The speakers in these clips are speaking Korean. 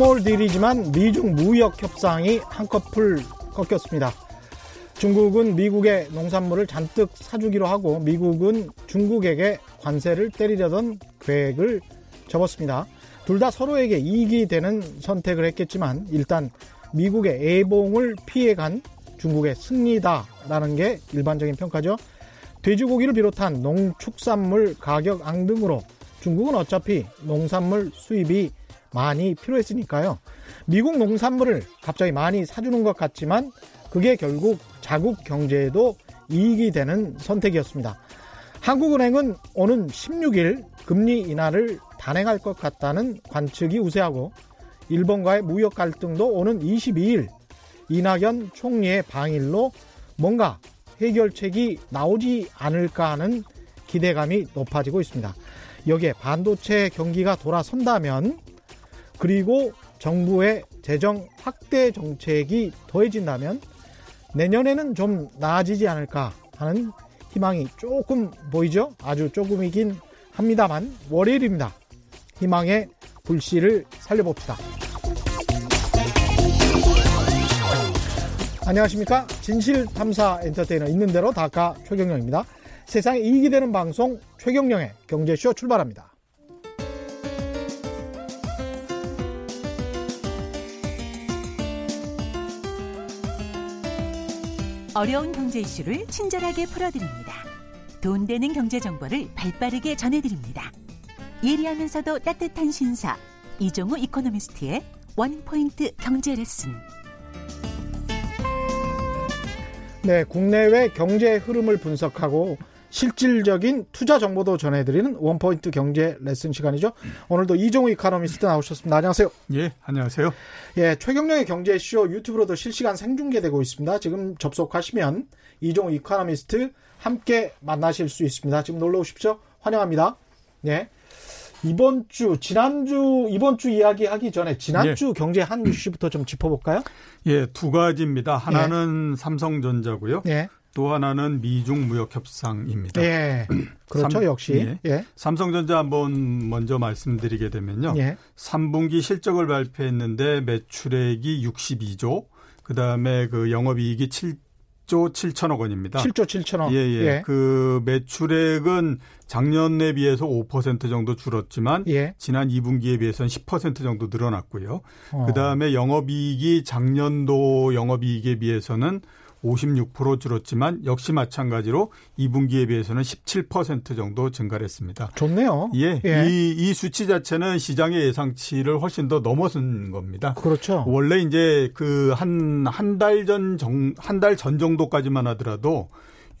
Small deal이지만 미중 무역 협상이 한꺼풀 꺾였습니다. 중국은 미국의 농산물을 잔뜩 사주기로 하고 미국은 중국에게 관세를 때리려던 계획을 접었습니다. 둘 다 서로에게 이익이 되는 선택을 했겠지만 일단 미국의 예봉을 피해간 중국의 승리다라는 게 일반적인 평가죠. 돼지고기를 비롯한 농축산물 가격 앙등으로 중국은 어차피 농산물 수입이 많이 필요했으니까요. 미국 농산물을 갑자기 많이 사주는 것 같지만 그게 결국 자국 경제에도 이익이 되는 선택이었습니다. 한국은행은 오는 16일 금리 인하를 단행할 것 같다는 관측이 우세하고 일본과의 무역 갈등도 오는 22일 이낙연 총리의 방일로 뭔가 해결책이 나오지 않을까 하는 기대감이 높아지고 있습니다. 여기에 반도체 경기가 돌아선다면 그리고 정부의 재정 확대 정책이 더해진다면 내년에는 좀 나아지지 않을까 하는 희망이 조금 보이죠? 아주 조금이긴 합니다만 월요일입니다. 희망의 불씨를 살려봅시다. 안녕하십니까? 진실탐사 엔터테이너 있는 대로 다카 최경령입니다. 세상에 이익이 되는 방송 최경령의 경제쇼 출발합니다. 어려운 경제 이슈를 친절하게 풀어드립니다. 돈 되는 경제 정보를 발빠르게 전해드립니다. 예리하면서도 따뜻한 신사 이종우 이코노미스트의 원포인트 경제 레슨. 네, 국내외 경제 흐름을 분석하고 실질적인 투자 정보도 전해드리는 원포인트 경제 레슨 시간이죠. 오늘도 이종우 이카노미스트 나오셨습니다. 안녕하세요. 예, 안녕하세요. 예, 최경령의 경제쇼 유튜브로도 실시간 생중계되고 있습니다. 지금 접속하시면 이종우 이카노미스트 함께 만나실 수 있습니다. 지금 놀러 오십시오. 환영합니다. 예. 이번 주, 지난주, 이번 주 이야기 하기 전에 지난주 예. 경제 한 이슈부터 좀 짚어볼까요? 예, 두 가지입니다. 하나는 예. 삼성전자고요. 예. 또 하나는 미중 무역 협상입니다. 예. 그렇죠, 삼, 역시. 예. 예. 삼성전자 한번 먼저 말씀드리게 되면요. 예. 3분기 실적을 발표했는데 매출액이 62조, 그다음에 그 영업이익이 7 7조 7천억 원입니다. 7조 7천억. 예, 예, 예. 그 매출액은 작년에 비해서 5% 정도 줄었지만 예. 지난 2분기에 비해서는 10% 정도 늘어났고요. 어. 그다음에 영업이익이 작년도 영업이익에 비해서는 56% 줄었지만 역시 마찬가지로 2분기에 비해서는 17% 정도 증가를 했습니다. 좋네요. 예. 예. 이, 이 수치 자체는 시장의 예상치를 훨씬 더 넘어선 겁니다. 그렇죠. 원래 이제 그 한, 한 달 전 정, 한 달 전 정도까지만 하더라도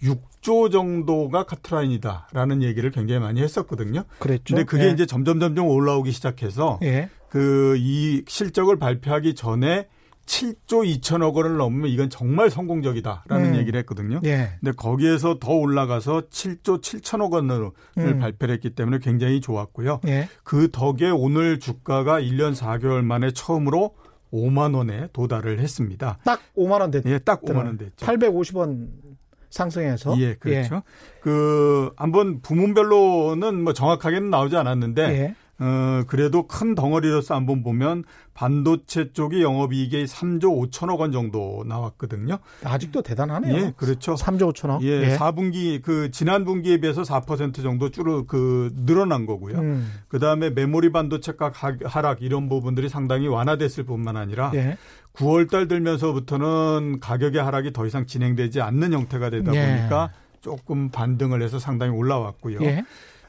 6조 정도가 카트라인이다라는 얘기를 굉장히 많이 했었거든요. 그랬죠. 근데 그게 예. 이제 점점 점점 올라오기 시작해서 예. 그이 실적을 발표하기 전에 7조 2천억 원을 넘으면 이건 정말 성공적이다라는 음. 얘기를 했거든요. 예. 근데 거기에서 더 올라가서 7조 7천억 원을 음. 발표를 했기 때문에 굉장히 좋았고요. 예. 그 덕에 오늘 주가가 1년 4개월 만에 처음으로 5만 원에 도달을 했습니다. 딱 5만 원 됐죠. 예, 딱 5만 원 됐죠. 850원 상승해서. 예, 그렇죠. 예. 그 한번 부문별로는 뭐 정확하게는 나오지 않았는데 예. 어, 그래도 큰 덩어리로서 한번 보면 반도체 쪽이 영업이익이 3조 5천억 원 정도 나왔거든요. 아직도 대단하네요. 예, 그렇죠. 3조 5천억. 예, 예. 4분기 그 지난 분기에 비해서 4% 정도 줄어 그 늘어난 거고요. 음. 그다음에 메모리 반도체 가 하락 이런 부분들이 상당히 완화됐을 뿐만 아니라 예. 9월 달 들면서부터는 가격의 하락이 더 이상 진행되지 않는 형태가 되다 예. 보니까 조금 반등을 해서 상당히 올라왔고요.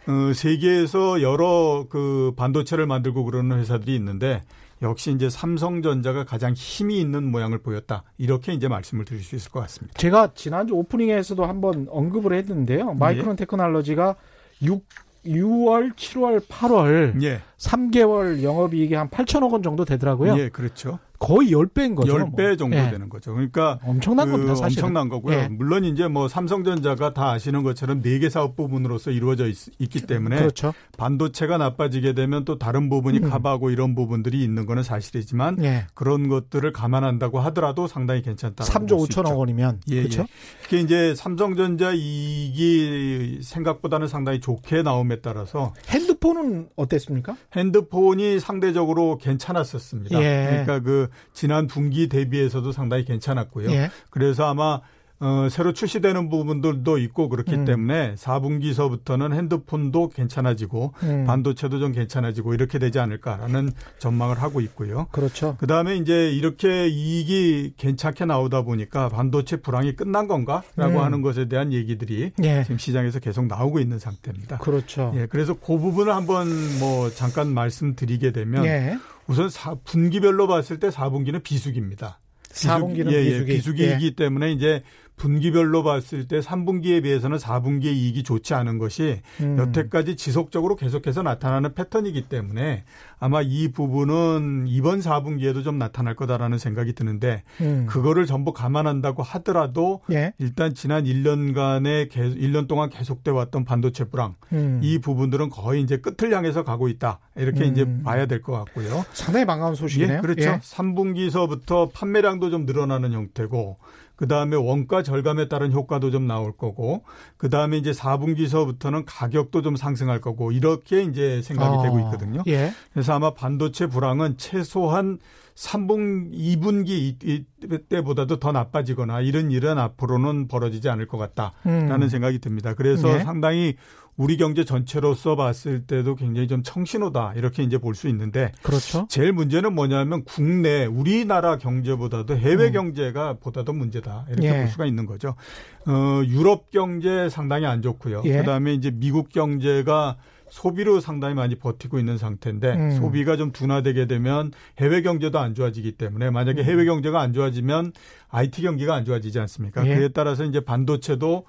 예. 어, 세계에서 여러 그 반도체를 만들고 그러는 회사들이 있는데 역시 이제 삼성전자가 가장 힘이 있는 모양을 보였다. 이렇게 이제 말씀을 드릴 수 있을 것 같습니다. 제가 지난주 오프닝에서도 한번 언급을 했는데요. 마이크론 예. 테크놀로지가 6 6월, 7월, 8월 예. 3개월 영업이익이 한 8천억 원 정도 되더라고요. 예, 그렇죠. 거의 10배인 거죠. 10배 뭐. 정도 예. 되는 거죠. 그러니까 엄청난 그 겁니다, 사실. 엄청난 거고요. 예. 물론 이제 뭐 삼성전자가 다 아시는 것처럼 4개 사업 부분으로서 이루어져 있, 기 때문에 그렇죠. 반도체가 나빠지게 되면 또 다른 부분이 음. 커버하고 이런 부분들이 있는 거는 사실이지만 예. 그런 것들을 감안한다고 하더라도 상당히 괜찮다. 3조 5천억 원이면 예, 그렇죠. 그게 이제 삼성전자 이익이 생각보다는 상당히 좋게 나옴에 따라서 핸드 핸드폰은 어땠습니까? 핸드폰이 상대적으로 괜찮았었습니다. 예. 그러니까 그 지난 분기 대비해서도 상당히 괜찮았고요. 예. 그래서 아마 어, 새로 출시되는 부분들도 있고 그렇기 음. 때문에 4분기서부터는 핸드폰도 괜찮아지고 음. 반도체도 좀 괜찮아지고 이렇게 되지 않을까라는 전망을 하고 있고요. 그렇죠. 그 다음에 이제 이렇게 이익이 괜찮게 나오다 보니까 반도체 불황이 끝난 건가라고 음. 하는 것에 대한 얘기들이 예. 지금 시장에서 계속 나오고 있는 상태입니다. 그렇죠. 예, 그래서 그 부분을 한번 뭐 잠깐 말씀드리게 되면 예. 우선 4, 분기별로 봤을 때 4분기는 비수기입니다. 4분기는 예, 비수기. 예, 비수기이기 예. 때문에 이제 분기별로 봤을 때 3분기에 비해서는 4분기의 이익이 좋지 않은 것이 음. 여태까지 지속적으로 계속해서 나타나는 패턴이기 때문에 아마 이 부분은 이번 4분기에도 좀 나타날 거다라는 생각이 드는데 음. 그거를 전부 감안한다고 하더라도 예. 일단 지난 1년간의 1년 동안 계속돼 왔던 반도체 불황 음. 이 부분들은 거의 이제 끝을 향해서 가고 있다. 이렇게 이제 음. 봐야 될 것 같고요. 상당히 반가운 소식이네요. 예, 그렇죠. 예. 3분기서부터 판매량도 좀 늘어나는 형태고 그 다음에 원가 절감에 따른 효과도 좀 나올 거고, 그 다음에 이제 4분기서부터는 가격도 좀 상승할 거고, 이렇게 이제 생각이 아, 되고 있거든요. 예. 그래서 아마 반도체 불황은 최소한 3분, 2분기 때보다도 더 나빠지거나 이런 일은 앞으로는 벌어지지 않을 것 같다라는 음. 생각이 듭니다. 그래서 예. 상당히 우리 경제 전체로서 봤을 때도 굉장히 좀 청신호다 이렇게 이제 볼 수 있는데 그렇죠. 제일 문제는 뭐냐면 국내 우리나라 경제보다도 해외 음. 경제가 보다도 문제다 이렇게 예. 볼 수가 있는 거죠. 어, 유럽 경제 상당히 안 좋고요. 예. 그다음에 이제 미국 경제가 소비로 상당히 많이 버티고 있는 상태인데 음. 소비가 좀 둔화되게 되면 해외 경제도 안 좋아지기 때문에 만약에 음. 해외 경제가 안 좋아지면 IT 경기가 안 좋아지지 않습니까? 예. 그에 따라서 이제 반도체도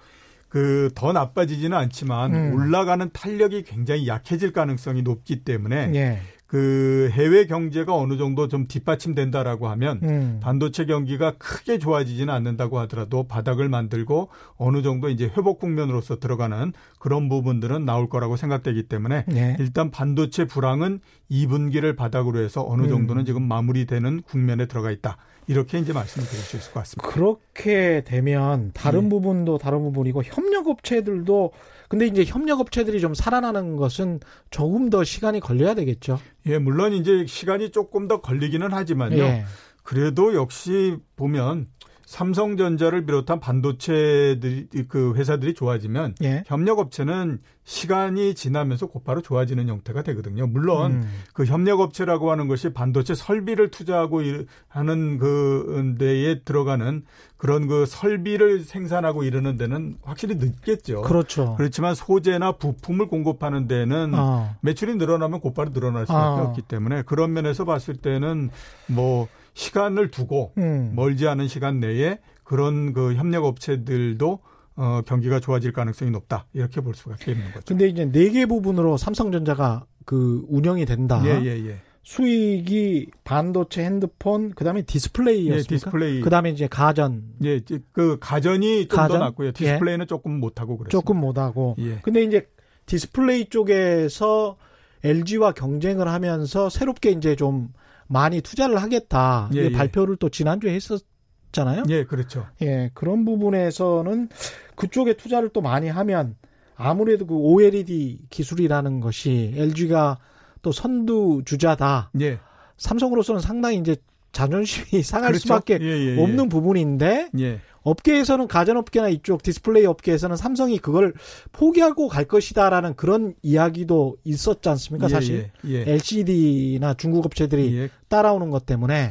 그 더 나빠지지는 않지만 음. 올라가는 탄력이 굉장히 약해질 가능성이 높기 때문에 예. 그 해외 경제가 어느 정도 좀 뒷받침된다라고 하면 음. 반도체 경기가 크게 좋아지지는 않는다고 하더라도 바닥을 만들고 어느 정도 이제 회복 국면으로서 들어가는 그런 부분들은 나올 거라고 생각되기 때문에 네. 일단 반도체 불황은 2분기를 바닥으로 해서 어느 음. 정도는 음. 지금 마무리되는 국면에 들어가 있다. 이렇게 이제 말씀을 드릴 수 있을 것 같습니다. 그렇게 되면 다른 네. 부분도 다른 부분이고 협력업체들도 근데 이제 협력업체들이 좀 살아나는 것은 조금 더 시간이 걸려야 되겠죠. 예, 물론 이제 시간이 조금 더 걸리기는 하지만요. 예. 그래도 역시 보면 삼성전자를 비롯한 반도체들이 그 회사들이 좋아지면 예. 협력업체는 시간이 지나면서 곧바로 좋아지는 형태가 되거든요. 물론 음. 그 협력업체라고 하는 것이 반도체 설비를 투자하고 하는 그 데에 들어가는 그런 그 설비를 생산하고 이러는 데는 확실히 늦겠죠. 그렇죠. 그렇지만 소재나 부품을 공급하는 데는 아. 매출이 늘어나면 곧바로 늘어날 수밖에 아. 없기 때문에 그런 면에서 봤을 때는 뭐 시간을 두고 음. 멀지 않은 시간 내에 그런 그 협력 업체들도 어, 경기가 좋아질 가능성이 높다. 이렇게 볼 수가 있는 거죠. 근데 이제 네 개 부분으로 삼성전자가 그 운영이 된다. 예, 예, 예. 수익이 반도체, 핸드폰, 그다음에 디스플레이였습니까? 예, 디스플레이. 그다음에 이제 가전. 예, 그 가전이 좀더 낫고요. 예. 디스플레이는 예. 조금 못 하고 그랬어요. 조금 못 하고. 예. 근데 이제 디스플레이 쪽에서 LG와 경쟁을 하면서 새롭게 이제 좀 많이 투자를 하겠다. 예, 예. 발표를 또 지난주에 했었 잖아요. 예, 그렇죠. 예, 그런 부분에서는 그쪽에 투자를 또 많이 하면 아무래도 그 OLED 기술이라는 것이 LG가 또 선두 주자다. 예. 삼성으로서는 상당히 이제 자존심이 상할 그렇죠? 수밖에 예, 예, 예. 없는 부분인데 예. 업계에서는 가전업계나 이쪽 디스플레이 업계에서는 삼성이 그걸 포기하고 갈 것이다라는 그런 이야기도 있었지 않습니까? 예, 사실. LCD나 중국 업체들이 예. 따라오는 것 때문에.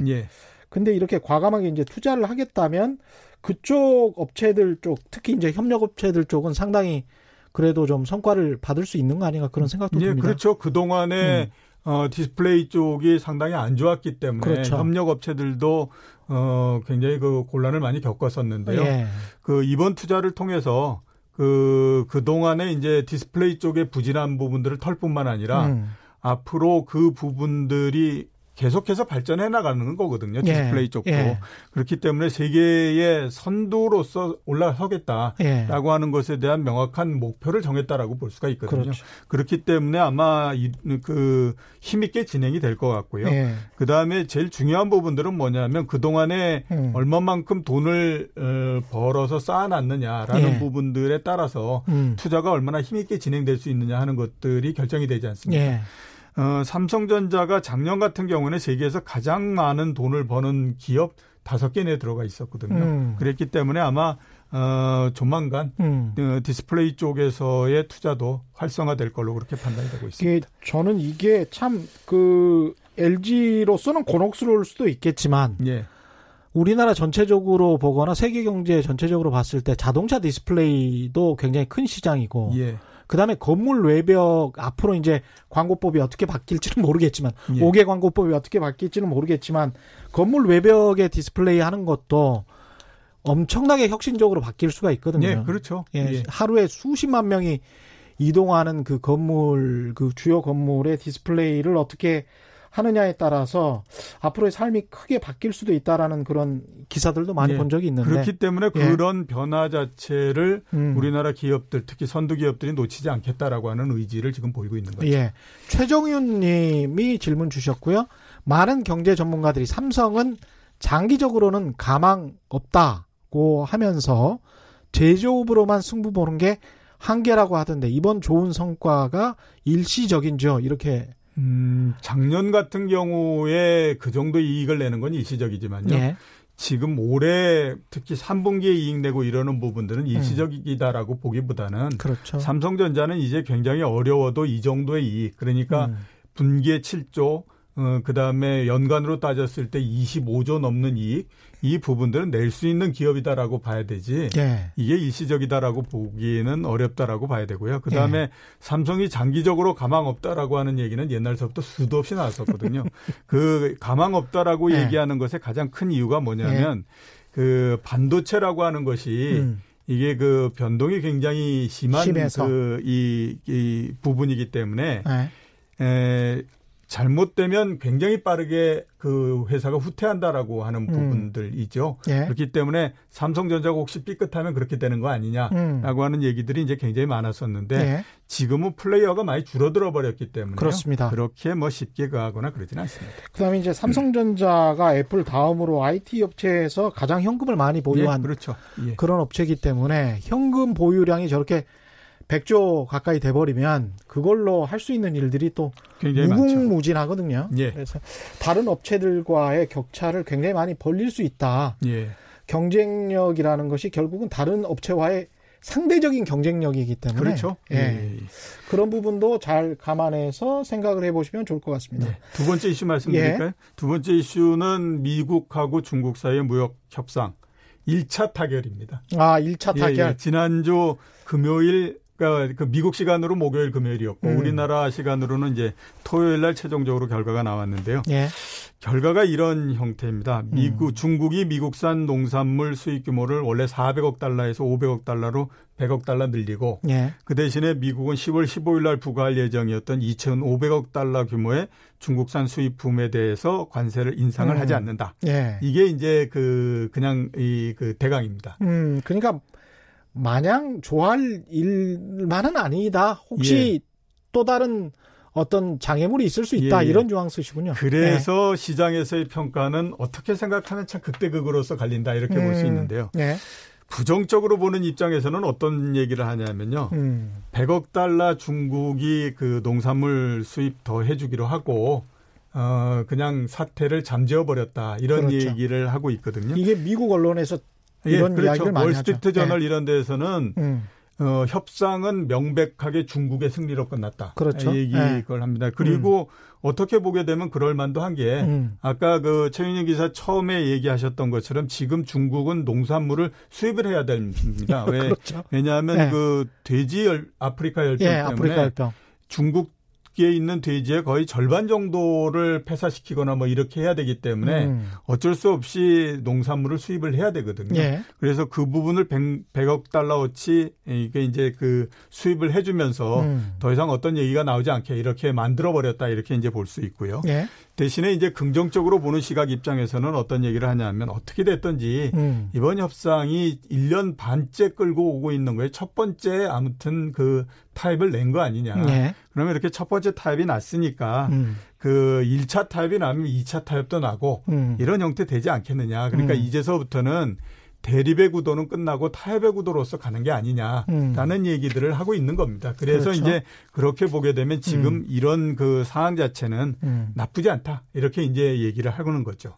예. 근데 이렇게 과감하게 이제 투자를 하겠다면 그쪽 업체들 쪽 특히 이제 협력 업체들 쪽은 상당히 그래도 좀 성과를 받을 수 있는 거 아닌가 그런 생각도 듭니다. 예, 그렇죠. 그 동안에 음. 어, 디스플레이 쪽이 상당히 안 좋았기 때문에 그렇죠. 협력 업체들도 어, 굉장히 그 곤란을 많이 겪었었는데요. 예. 그 이번 투자를 통해서 그, 그동안에 이제 디스플레이 쪽의 부진한 부분들을 털 뿐만 아니라 음. 앞으로 그 부분들이 계속해서 발전해 나가는 거거든요. 예. 디스플레이 예. 쪽도. 예. 그렇기 때문에 세계의 선두로서 올라서겠다라고 예. 하는 것에 대한 명확한 목표를 정했다라고 볼 수가 있거든요. 그렇죠. 그렇기 때문에 아마 이, 그 힘있게 진행이 될 것 같고요. 예. 그 다음에 제일 중요한 부분들은 뭐냐면 그동안에 음. 얼마만큼 돈을 어, 벌어서 쌓아놨느냐라는 예. 부분들에 따라서 음. 투자가 얼마나 힘있게 진행될 수 있느냐 하는 것들이 결정이 되지 않습니까? 어, 삼성전자가 작년 같은 경우는 세계에서 가장 많은 돈을 버는 기업 다섯 개 내에 들어가 있었거든요. 음. 그랬기 때문에 아마 어, 조만간 음. 어, 디스플레이 쪽에서의 투자도 활성화될 걸로 그렇게 판단이 되고 있습니다. 이게 저는 이게 참 그 LG로서는 곤혹스러울 수도 있겠지만 예. 우리나라 전체적으로 보거나 세계 경제 전체적으로 봤을 때 자동차 디스플레이도 굉장히 큰 시장이고 예. 그다음에 건물 외벽 앞으로 이제 광고법이 어떻게 바뀔지는 모르겠지만 예. 옥외 광고법이 어떻게 바뀔지는 모르겠지만 건물 외벽에 디스플레이 하는 것도 엄청나게 혁신적으로 바뀔 수가 있거든요. 예, 그렇죠. 예, 예. 하루에 수십만 명이 이동하는 그 건물 그 주요 건물의 디스플레이를 어떻게 하느냐에 따라서 앞으로의 삶이 크게 바뀔 수도 있다라는 그런 기사들도 많이 예. 본 적이 있는데 그렇기 때문에 예. 그런 변화 자체를 음. 우리나라 기업들 특히 선두 기업들이 놓치지 않겠다라고 하는 의지를 지금 보이고 있는 거죠. 예. 최정윤 님이 질문 주셨고요. 많은 경제 전문가들이 삼성은 장기적으로는 가망 없다고 하면서 제조업으로만 승부 보는 게 한계라고 하던데 이번 좋은 성과가 일시적인죠. 이렇게 음, 작년 같은 경우에 그 정도 이익을 내는 건 일시적이지만요. 네. 지금 올해 특히 3분기에 이익 내고 이러는 부분들은 음. 일시적이다라고 음. 보기보다는 그렇죠. 삼성전자는 이제 굉장히 어려워도 이 정도의 이익 그러니까 음. 분기에 7조 어, 그 다음에 연간으로 따졌을 때 25조 넘는 이익, 이 부분들은 낼 수 있는 기업이다라고 봐야 되지. 예. 이게 일시적이다라고 보기에는 어렵다라고 봐야 되고요. 그 다음에 예. 삼성이 장기적으로 가망 없다라고 하는 얘기는 옛날서부터 수도 없이 나왔었거든요. 그 가망 없다라고 예. 얘기하는 것의 가장 큰 이유가 뭐냐면 예. 그 반도체라고 하는 것이 음. 이게 그 변동이 굉장히 심한 그이 이 부분이기 때문에 예. 에, 잘못되면 굉장히 빠르게 그 회사가 후퇴한다라고 하는 음. 부분들이죠. 예. 그렇기 때문에 삼성전자가 혹시 삐끗하면 그렇게 되는 거 아니냐라고 음. 하는 얘기들이 이제 굉장히 많았었는데 예. 지금은 플레이어가 많이 줄어들어 버렸기 때문에 그렇습니다. 그렇게 뭐 쉽게 가거나 그러지는 않습니다. 그다음에 이제 삼성전자가 음. 애플 다음으로 IT 업체에서 가장 현금을 많이 보유한 예, 그렇죠. 예. 그런 업체이기 때문에 현금 보유량이 저렇게 100조 가까이 돼버리면 그걸로 할 수 있는 일들이 또 무궁무진하거든요. 예. 그래서 다른 업체들과의 격차를 굉장히 많이 벌릴 수 있다. 예. 경쟁력이라는 것이 결국은 다른 업체와의 상대적인 경쟁력이기 때문에 그렇죠. 예. 예. 그런 부분도 잘 감안해서 생각을 해보시면 좋을 것 같습니다. 네. 두 번째 이슈 말씀드릴까요? 예. 두 번째 이슈는 미국하고 중국 사이의 무역 협상 1차 타결입니다. 아, 1차 타결. 예, 예. 지난주 금요일 그러니까 그 미국 시간으로 목요일 금요일이었고 음. 우리나라 시간으로는 이제 토요일 날 최종적으로 결과가 나왔는데요. 예. 결과가 이런 형태입니다. 미국 음. 중국이 미국산 농산물 수입 규모를 원래 400억 달러에서 500억 달러로 100억 달러 늘리고 예. 그 대신에 미국은 10월 15일 날 부과할 예정이었던 2,500억 달러 규모의 중국산 수입품에 대해서 관세를 인상을 음. 하지 않는다. 예. 이게 이제 그 그냥 이 그 대강입니다. 음, 그러니까 마냥 좋아할 일만은 아니다. 혹시 예. 또 다른 어떤 장애물이 있을 수 있다 예. 이런 뉘앙스시군요. 그래서 네. 시장에서의 평가는 어떻게 생각하면 참 극대극으로서 갈린다 이렇게 음. 볼수 있는데요. 네. 부정적으로 보는 입장에서는 어떤 얘기를 하냐면요. 음. 100억 달러 중국이 그 농산물 수입 더 해주기로 하고 어 그냥 사태를 잠재워 버렸다 이런 그렇죠. 얘기를 하고 있거든요. 이게 미국 언론에서 예, 이런 그렇죠. 이야기를 많이 월스트리트 하죠. 저널 네. 이런 데에서는 음. 어, 협상은 명백하게 중국의 승리로 끝났다. 그렇죠. 얘기 네. 걸 합니다. 그리고 음. 어떻게 보게 되면 그럴 만도 한게 음. 아까 그 최윤희 기사 처음에 얘기하셨던 것처럼 지금 중국은 농산물을 수입을 해야 됩니다. 왜? 그렇죠. 왜냐하면 네. 그 돼지 열, 아프리카 열병 예, 때문에 아프리카 열병. 중국 6개 있는 돼지의 거의 절반 정도를 폐사시키거나 뭐 이렇게 해야 되기 때문에 음. 어쩔 수 없이 농산물을 수입을 해야 되거든요. 예. 그래서 그 부분을 100, 억 달러어치 이게 이제 그 수입을 해주면서 음. 더 이상 어떤 얘기가 나오지 않게 이렇게 만들어 버렸다 이렇게 이제 볼 수 있고요. 예. 대신에 이제 긍정적으로 보는 시각 입장에서는 어떤 얘기를 하냐면 어떻게 됐든지 음. 이번 협상이 1년 반째 끌고 오고 있는 거예요. 첫 번째 아무튼 그 타입을 낸 거 아니냐. 네. 그러면 이렇게 첫 번째 타입이 났으니까 음. 그 1차 타입이 나면 2차 타입도 나고 음. 이런 형태 되지 않겠느냐. 그러니까 음. 이제서부터는 대립의 구도는 끝나고 타협의 구도로서 가는 게 아니냐라는 음. 얘기들을 하고 있는 겁니다. 그래서 그렇죠. 이제 그렇게 보게 되면 지금 음. 이런 그 상황 자체는 음. 나쁘지 않다. 이렇게 이제 얘기를 하고는 거죠.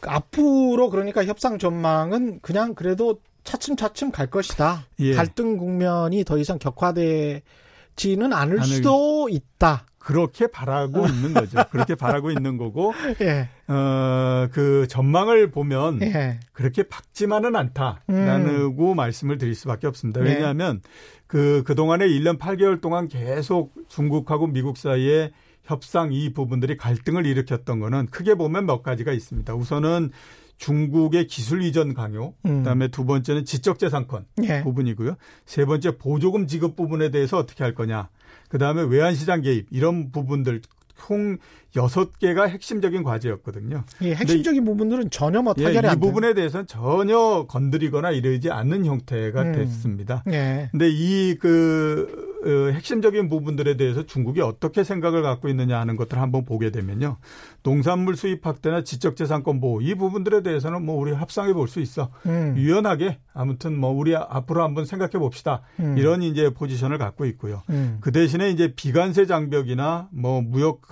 그 앞으로 그러니까 협상 전망은 그냥 그래도 차츰차츰 갈 것이다. 예. 갈등 국면이 더 이상 격화되지는 않을 수도 있다. 그렇게 바라고 어. 있는 거죠. 그렇게 바라고 있는 거고, 예. 어, 그 전망을 보면 예. 그렇게 밝지만은 않다라고 음. 말씀을 드릴 수밖에 없습니다. 예. 왜냐하면 예. 그, 그동안에 1년 8개월 동안 계속 중국하고 미국 사이에 협상 이 부분들이 갈등을 일으켰던 거는 크게 보면 몇 가지가 있습니다. 우선은 중국의 기술 이전 강요, 음. 그다음에 두 번째는 지적재산권 예. 부분이고요. 세 번째 보조금 지급 부분에 대해서 어떻게 할 거냐. 그다음에 외환시장 개입 이런 부분들 총 여섯 개가 핵심적인 과제였거든요. 예, 핵심적인 이, 부분들은 전혀 뭐 타결이 예, 이 부분에 대해서는 전혀 건드리거나 이러지 않는 형태가 음. 됐습니다. 예. 근데 이그 어, 핵심적인 부분들에 대해서 중국이 어떻게 생각을 갖고 있느냐 하는 것들을 한번 보게 되면요. 농산물 수입 확대나 지적재산권 보호 이 부분들에 대해서는 뭐 우리 합상해 볼 수 있어. 음. 유연하게 아무튼 뭐 우리 앞으로 한번 생각해 봅시다. 음. 이런 이제 포지션을 갖고 있고요. 음. 그 대신에 이제 비관세 장벽이나 뭐 무역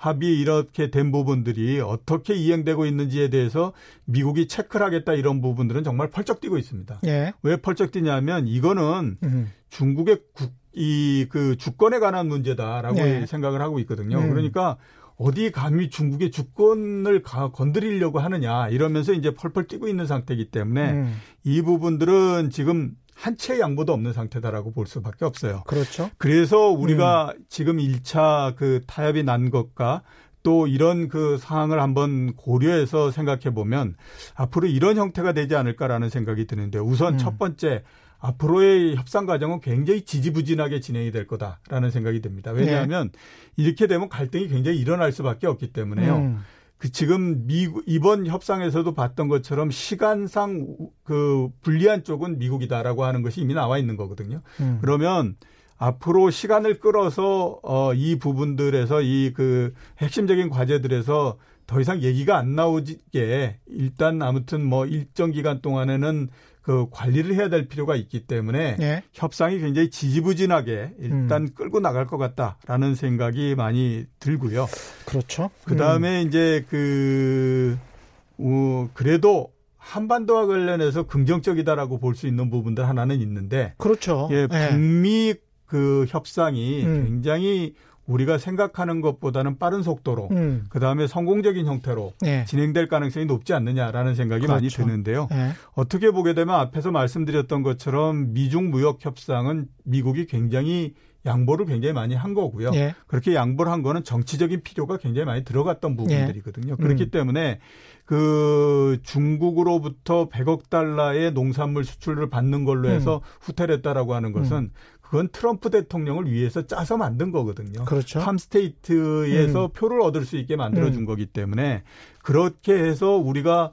합의 이렇게 된 부분들이 어떻게 이행되고 있는지에 대해서 미국이 체크를 하겠다 이런 부분들은 정말 펄쩍 뛰고 있습니다. 예. 왜 펄쩍 뛰냐면 이거는 음. 중국의 국 이그 주권에 관한 문제다라고 네. 생각을 하고 있거든요. 음. 그러니까 어디 감히 중국의 주권을 가, 건드리려고 하느냐 이러면서 이제 펄펄 뛰고 있는 상태이기 때문에 음. 이 부분들은 지금 한채 양보도 없는 상태다라고 볼 수밖에 없어요. 그렇죠. 그래서 우리가 음. 지금 1차 그 타협이 난 것과 또 이런 그 상황을 한번 고려해서 생각해 보면 앞으로 이런 형태가 되지 않을까라는 생각이 드는데 우선 음. 첫 번째 앞으로의 협상 과정은 굉장히 지지부진하게 진행이 될 거다라는 생각이 듭니다. 왜냐하면 네. 이렇게 되면 갈등이 굉장히 일어날 수밖에 없기 때문에요. 음. 그 지금 미국 이번 협상에서도 봤던 것처럼 시간상 그 불리한 쪽은 미국이다라고 하는 것이 이미 나와 있는 거거든요. 음. 그러면 앞으로 시간을 끌어서 어이 부분들에서 이 그 핵심적인 과제들에서 더 이상 얘기가 안 나오게 일단 아무튼 뭐 일정 기간 동안에는 그 관리를 해야 될 필요가 있기 때문에 네. 협상이 굉장히 지지부진하게 일단 음. 끌고 나갈 것 같다라는 생각이 많이 들고요. 그렇죠. 그 다음에 음. 이제 그, 어, 그래도 한반도와 관련해서 긍정적이다라고 볼 수 있는 부분들 하나는 있는데. 그렇죠. 예, 네. 북미 그 협상이 음. 굉장히 우리가 생각하는 것보다는 빠른 속도로 음. 그다음에 성공적인 형태로 네. 진행될 가능성이 높지 않느냐라는 생각이 그렇죠. 많이 드는데요. 네. 어떻게 보게 되면 앞에서 말씀드렸던 것처럼 미중 무역 협상은 미국이 굉장히 양보를 굉장히 많이 한 거고요. 예. 그렇게 양보를 한 거는 정치적인 필요가 굉장히 많이 들어갔던 부분들이거든요. 예. 그렇기 음. 때문에 그 중국으로부터 100억 달러의 농산물 수출을 받는 걸로 해서 음. 후퇴를 했다라고 하는 것은 음. 그건 트럼프 대통령을 위해서 짜서 만든 거거든요. 그렇죠. 팜스테이트에서 음. 표를 얻을 수 있게 만들어준 음. 거기 때문에 그렇게 해서 우리가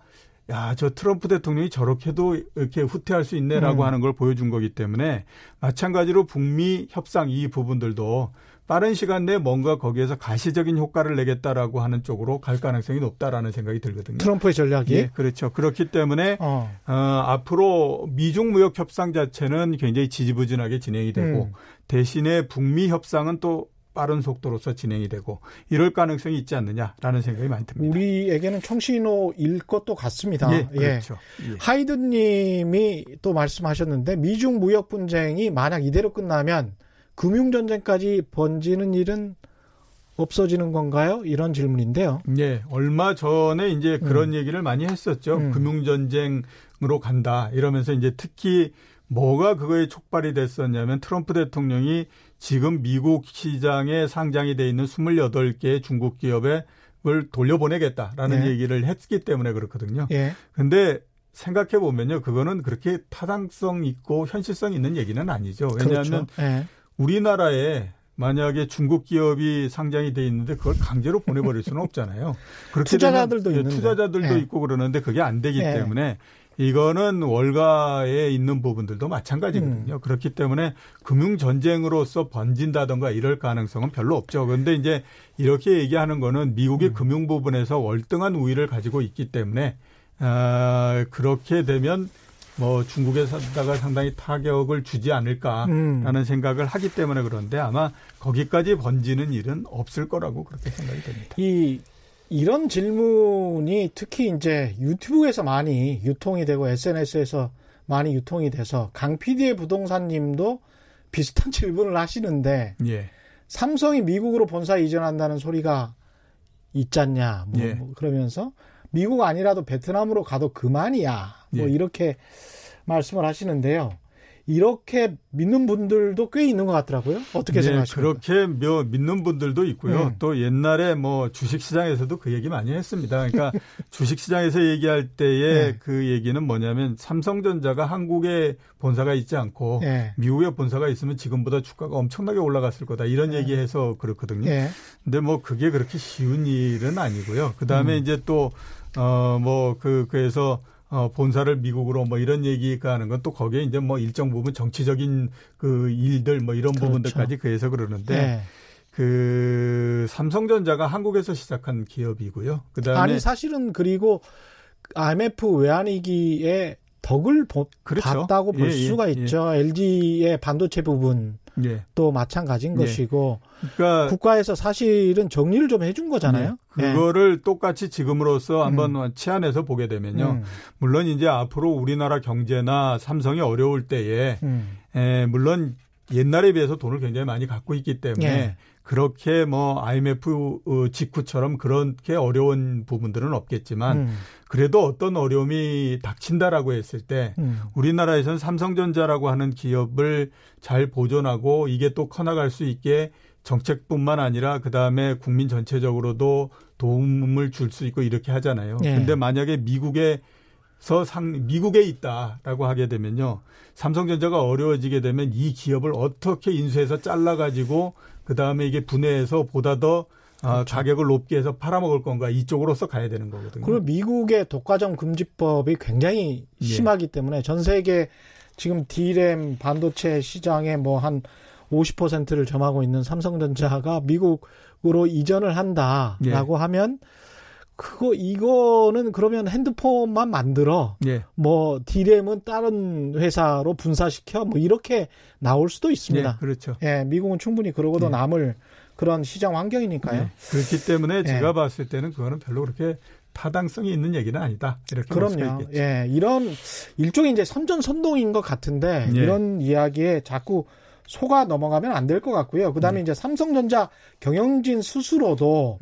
야, 저 트럼프 대통령이 저렇게도 이렇게 후퇴할 수 있네라고 음. 하는 걸 보여준 거기 때문에 마찬가지로 북미 협상 이 부분들도 빠른 시간 내에 뭔가 거기에서 가시적인 효과를 내겠다라고 하는 쪽으로 갈 가능성이 높다라는 생각이 들거든요. 트럼프의 전략이 예, 그렇죠. 그렇기 때문에 어. 어, 앞으로 미중 무역 협상 자체는 굉장히 지지부진하게 진행이 되고 음. 대신에 북미 협상은 또 빠른 속도로서 진행이 되고 이럴 가능성이 있지 않느냐라는 생각이 많이 듭니다. 우리에게는 청신호일 것도 같습니다. 예, 그렇죠. 예. 하이든님이 또 말씀하셨는데 미중 무역 분쟁이 만약 이대로 끝나면 금융전쟁까지 번지는 일은 없어지는 건가요? 이런 질문인데요. 네, 얼마 전에 이제 그런 음. 얘기를 많이 했었죠. 음. 금융전쟁으로 간다. 이러면서 이제 특히 뭐가 그거에 촉발이 됐었냐면 트럼프 대통령이 지금 미국 시장에 상장이 돼 있는 28개의 중국 기업에 을 돌려보내겠다라는 네. 얘기를 했기 때문에 그렇거든요. 예. 근데 생각해 보면요. 그거는 그렇게 타당성 있고 현실성 있는 얘기는 아니죠. 왜냐하면 그렇죠. 예. 우리나라에 만약에 중국 기업이 상장이 돼 있는데 그걸 강제로 보내버릴 수는 없잖아요. 그렇게 투자자들도 있는 투자자들도 예. 있고 그러는데 그게 안 되기 예. 때문에 이거는 월가에 있는 부분들도 마찬가지거든요. 음. 그렇기 때문에 금융 전쟁으로서 번진다던가 이럴 가능성은 별로 없죠. 그런데 이제 이렇게 얘기하는 거는 미국의 음. 금융 부분에서 월등한 우위를 가지고 있기 때문에 아, 그렇게 되면 뭐 중국에 산다가 상당히 타격을 주지 않을까라는 음. 생각을 하기 때문에 그런데 아마 거기까지 번지는 일은 없을 거라고 그렇게 생각이 됩니다. 이 이런 질문이 특히 이제 유튜브에서 많이 유통이 되고 SNS에서 많이 유통이 돼서 강 PD의 부동산님도 비슷한 질문을 하시는데 예. 삼성이 미국으로 본사 이전한다는 소리가 있잖냐 뭐, 예. 뭐 그러면서 미국 아니라도 베트남으로 가도 그만이야 뭐 예. 이렇게 말씀을 하시는데요. 이렇게 믿는 분들도 꽤 있는 것 같더라고요. 어떻게 네, 생각하십니까? 그렇게 믿는 분들도 있고요. 음. 또 옛날에 뭐 주식시장에서도 그 얘기 많이 했습니다. 그러니까 주식시장에서 얘기할 때에 네. 그 얘기는 뭐냐면 삼성전자가 한국에 본사가 있지 않고 네. 미국에 본사가 있으면 지금보다 주가가 엄청나게 올라갔을 거다 이런 네. 얘기해서 그렇거든요. 네. 근데 뭐 그게 그렇게 쉬운 일은 아니고요. 그 다음에 음. 이제 또 어뭐그 그래서 어, 본사를 미국으로 뭐 이런 얘기가 하는 건 또 거기에 이제 뭐 일정 부분 정치적인 그 일들 뭐 이런 그렇죠. 부분들까지 그해서 그러는데 네. 그 삼성전자가 한국에서 시작한 기업이고요. 그다음에 아니 사실은 그리고 IMF 외환위기에 덕을 보, 그렇죠. 봤다고 볼 예, 예 수가 예, 있죠. 예. LG의 반도체 부분 예. 또 마찬가지인 예. 것이고 그러니까 국가에서 사실은 정리를 좀 해준 거잖아요. 네. 그거를 똑같이 지금으로서 한번 음. 치안해서 보게 되면요. 음. 물론 이제 앞으로 우리나라 경제나 삼성이 어려울 때에 음. 에, 물론 옛날에 비해서 돈을 굉장히 많이 갖고 있기 때문에 예. 그렇게 뭐 IMF 어, 직후처럼 그렇게 어려운 부분들은 없겠지만 음. 그래도 어떤 어려움이 닥친다라고 했을 때 음. 우리나라에서는 삼성전자라고 하는 기업을 잘 보존하고 이게 또 커나갈 수 있게 정책뿐만 아니라 그 다음에 국민 전체적으로도 도움을 줄 수 있고 이렇게 하잖아요. 네. 근데 만약에 미국에 서 상 미국에 있다라고 하게 되면요. 삼성전자가 어려워지게 되면 이 기업을 어떻게 인수해서 잘라 가지고 그 다음에 이게 분해해서 보다 더 아, 그렇죠. 가격을 높게 해서 팔아먹을 건가 이쪽으로서 가야 되는 거거든요. 그리고 미국의 독과점 금지법이 굉장히 예. 심하기 예. 때문에 전 세계 지금 D램 반도체 시장에 뭐한 50%를 점하고 있는 삼성전자가 미국으로 이전을 한다라고 예. 하면 그거 이거는 그러면 핸드폰만 만들어 예. 뭐 D램은 다른 회사로 분사시켜 뭐 이렇게 나올 수도 있습니다. 예, 그렇죠. 예, 미국은 충분히 그러고도 예. 남을 그런 시장 환경이니까요. 예. 그렇기 때문에 예. 제가 봤을 때는 그거는 별로 그렇게 타당성이 있는 얘기는 아니다. 이렇게 그럼요. 예, 이런 일종의 이제 선전 선동인 것 같은데 예. 이런 이야기에 자꾸 속아 넘어가면 안 될 것 같고요. 그다음에 이제 삼성전자 경영진 스스로도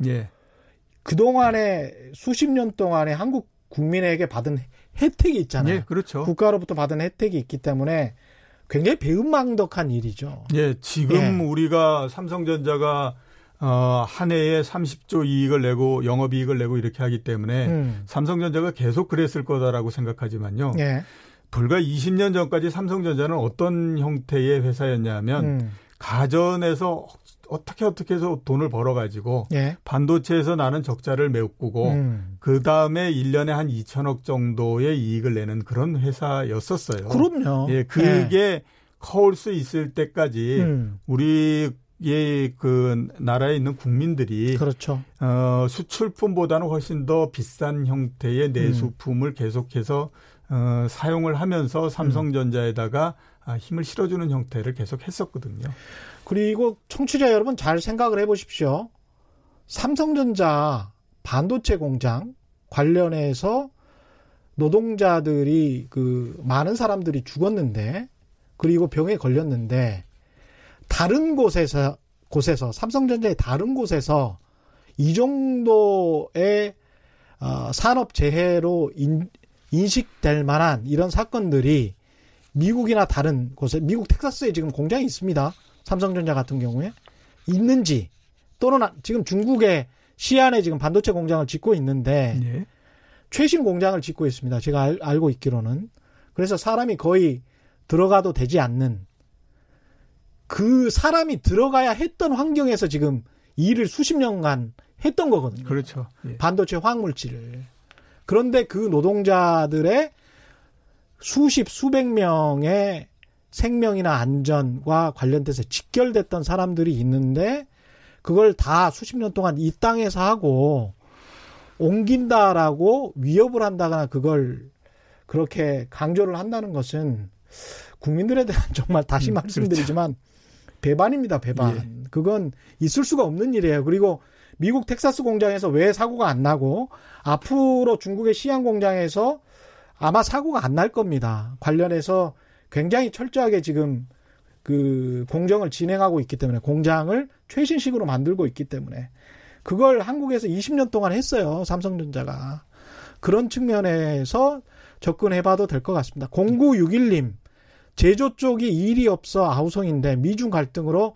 그동안에 수십 년 동안에 한국 국민에게 받은 혜택이 있잖아요. 예, 그렇죠. 국가로부터 받은 혜택이 있기 때문에 굉장히 배은망덕한 일이죠. 예, 지금 예. 우리가 삼성전자가 어, 한 해에 30조 이익을 내고 영업이익을 내고 이렇게 하기 때문에 음. 삼성전자가 계속 그랬을 거다라고 생각하지만요. 예. 불과 20년 전까지 삼성전자는 어떤 형태의 회사였냐면 음. 가전에서 어떻게 어떻게 해서 돈을 벌어가지고 예. 반도체에서 나는 적자를 메꾸고 음. 그 다음에 1년에 한 2천억 정도의 이익을 내는 그런 회사였었어요. 그럼요. 예, 그게 예. 커올 수 있을 때까지 음. 우리 의그 나라에 있는 국민들이 그렇죠. 어 수출품보다는 훨씬 더 비싼 형태의 내수품을 음. 계속해서 어 사용을 하면서 삼성전자에다가 아, 힘을 실어주는 형태를 계속 했었거든요. 그리고 청취자 여러분 잘 생각을 해보십시오. 삼성전자 반도체 공장 관련해서 노동자들이 그 많은 사람들이 죽었는데 그리고 병에 걸렸는데 다른 곳에서 곳에서 삼성전자의 다른 곳에서 이 정도의 어, 산업 재해로 인, 인식될 만한 이런 사건들이 미국이나 다른 곳에 미국 텍사스에 지금 공장이 있습니다. 삼성전자 같은 경우에 있는지 또는 지금 중국의 시안에 지금 반도체 공장을 짓고 있는데 예. 최신 공장을 짓고 있습니다. 제가 알, 알고 있기로는 그래서 사람이 거의 들어가도 되지 않는 그 사람이 들어가야 했던 환경에서 지금 일을 수십 년간 했던 거거든요. 그렇죠. 예. 반도체 화학물질을. 그런데 그 노동자들의 수십, 수백 명의 생명이나 안전과 관련돼서 직결됐던 사람들이 있는데 그걸 다 수십 년 동안 이 땅에서 하고 옮긴다라고 위협을 한다거나 그걸 그렇게 강조를 한다는 것은 국민들에 대한 정말 다시 음, 말씀드리지만 그렇죠. 배반입니다, 배반. 예. 그건 있을 수가 없는 일이에요. 그리고 미국 텍사스 공장에서 왜 사고가 안 나고 앞으로 중국의 시안 공장에서 아마 사고가 안 날 겁니다. 관련해서 굉장히 철저하게 지금 그 공정을 진행하고 있기 때문에 공장을 최신식으로 만들고 있기 때문에 그걸 한국에서 20년 동안 했어요. 삼성전자가. 그런 측면에서 접근해봐도 될 것 같습니다. 0961님, 제조 쪽이 일이 없어 아우성인데 미중 갈등으로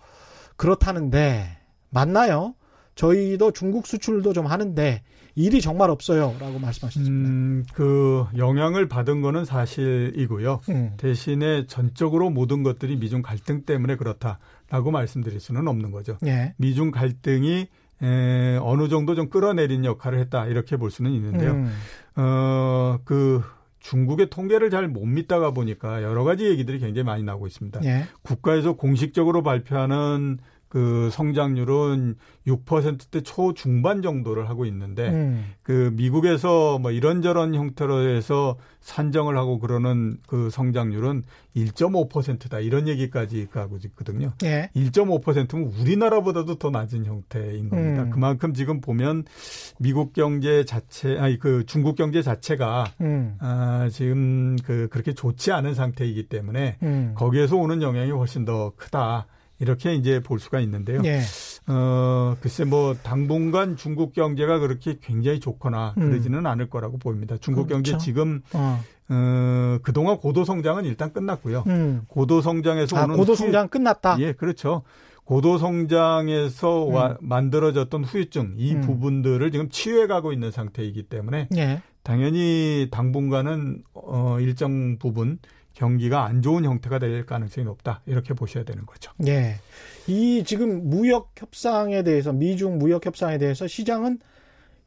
그렇다는데 맞나요? 저희도 중국 수출도 좀 하는데 일이 정말 없어요라고 말씀하셨습니다. 음, 그 영향을 받은 거는 사실이고요. 음. 대신에 전적으로 모든 것들이 미중 갈등 때문에 그렇다라고 말씀드릴 수는 없는 거죠. 예. 미중 갈등이 에, 어느 정도 좀 끌어내린 역할을 했다 이렇게 볼 수는 있는데요. 음. 어그 중국의 통계를 잘 못 믿다가 보니까 여러 가지 얘기들이 굉장히 많이 나오고 있습니다. 예. 국가에서 공식적으로 발표하는 그 성장률은 6%대 초중반 정도를 하고 있는데 음. 그 미국에서 뭐 이런저런 형태로 해서 산정을 하고 그러는 그 성장률은 1.5%다 이런 얘기까지 가고 있거든요. 예. 1.5%면 우리나라보다도 더 낮은 형태인 겁니다. 음. 그만큼 지금 보면 미국 경제 자체 아니 그 중국 경제 자체가 음. 아 지금 그 그렇게 좋지 않은 상태이기 때문에 음. 거기에서 오는 영향이 훨씬 더 크다. 이렇게 이제 볼 수가 있는데요. 예. 어, 글쎄 뭐 당분간 중국 경제가 그렇게 굉장히 좋거나 음. 그러지는 않을 거라고 보입니다. 중국 그렇죠. 경제 지금 어. 어, 그동안 고도 성장은 일단 끝났고요. 음. 고도 성장에서 아, 오는 고도 성장 끝났다. 예, 그렇죠. 고도 성장에서 음. 와, 만들어졌던 후유증 이 음. 부분들을 지금 치유해 가고 있는 상태이기 때문에 예. 당연히 당분간은 어 일정 부분 경기가 안 좋은 형태가 될 가능성이 높다. 이렇게 보셔야 되는 거죠. 예. 이 지금 무역 협상에 대해서 미중 무역 협상에 대해서 시장은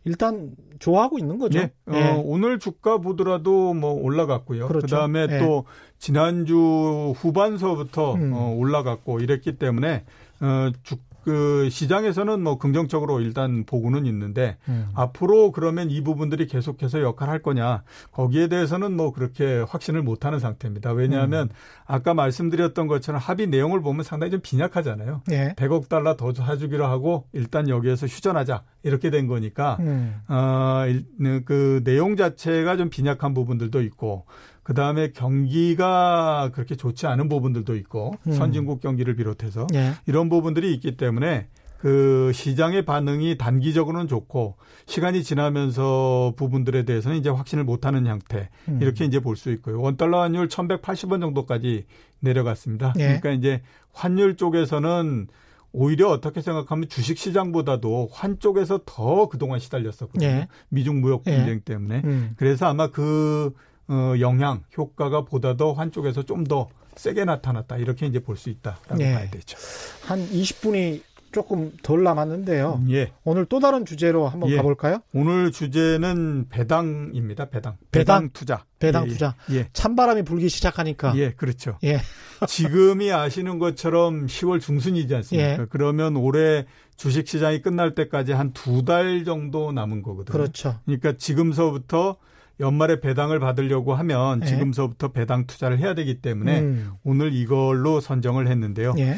일단 좋아하고 있는 거죠. 네. 예. 어, 오늘 주가 보더라도 뭐 올라갔고요. 그렇죠. 그다음에 예. 또 지난주 후반서부터 음. 어, 올라갔고 이랬기 때문에 어, 주, 그 시장에서는 뭐 긍정적으로 일단 보고는 있는데 음. 앞으로 그러면 이 부분들이 계속해서 역할을 할 거냐 거기에 대해서는 뭐 그렇게 확신을 못하는 상태입니다. 왜냐하면 음. 아까 말씀드렸던 것처럼 합의 내용을 보면 상당히 좀 빈약하잖아요. 예. 100억 달러 더 사주기로 하고 일단 여기에서 휴전하자 이렇게 된 거니까 음. 어그 내용 자체가 좀 빈약한 부분들도 있고 그 다음에 경기가 그렇게 좋지 않은 부분들도 있고 음. 선진국 경기를 비롯해서 예. 이런 부분들이 있기 때문에 그 시장의 반응이 단기적으로는 좋고 시간이 지나면서 부분들에 대해서는 이제 확신을 못하는 형태 음. 이렇게 이제 볼 수 있고요. 원 달러 환율 1,180원 정도까지 내려갔습니다. 예. 그러니까 이제 환율 쪽에서는 오히려 어떻게 생각하면 주식 시장보다도 환 쪽에서 더 그동안 시달렸었거든요. 예. 미중 무역 분쟁 예. 때문에. 음. 그래서 아마 그 어, 영향 효과가 보다도 한쪽에서 좀 더 세게 나타났다 이렇게 이제 볼 수 있다라고 예. 봐야 되죠. 한 20분이 조금 덜 남았는데요. 음, 예. 오늘 또 다른 주제로 한번 예. 가볼까요? 오늘 주제는 배당입니다. 배당. 배당, 배당 투자. 배당 예, 예. 투자. 예. 찬바람이 불기 시작하니까. 예, 그렇죠. 예. 지금이 아시는 것처럼 10월 중순이지 않습니까? 예. 그러면 올해 주식 시장이 끝날 때까지 한 두 달 정도 남은 거거든요. 그렇죠. 그러니까 지금서부터 연말에 배당을 받으려고 하면 예. 지금서부터 배당 투자를 해야 되기 때문에 음. 오늘 이걸로 선정을 했는데요. 예.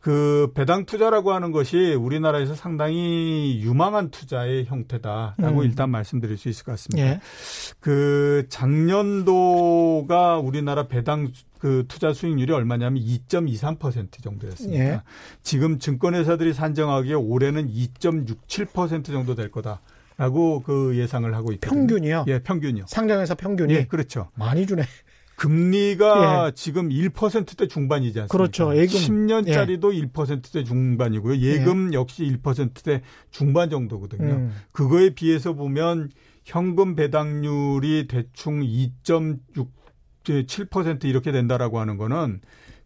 그 배당 투자라고 하는 것이 우리나라에서 상당히 유망한 투자의 형태다라고 음. 일단 말씀드릴 수 있을 것 같습니다. 예. 그 작년도가 우리나라 배당 그 투자 수익률이 얼마냐면 2.23% 정도였습니다. 예. 지금 증권회사들이 산정하기에 올해는 2.67% 정도 될 거다. 라고 그 예상을 하고 있거든요. 평균이요? 예, 평균이요. 상장에서 평균이? 예, 그렇죠. 많이 주네. 금리가 예. 지금 1%대 중반이지 않습니까? 그렇죠. 예금 10년짜리도 예. 1%대 중반이고요. 예금 예. 역시 1%대 중반 정도거든요. 음. 그거에 비해서 보면 현금 배당률이 대충 2.67% 이렇게 된다라고 하는 거는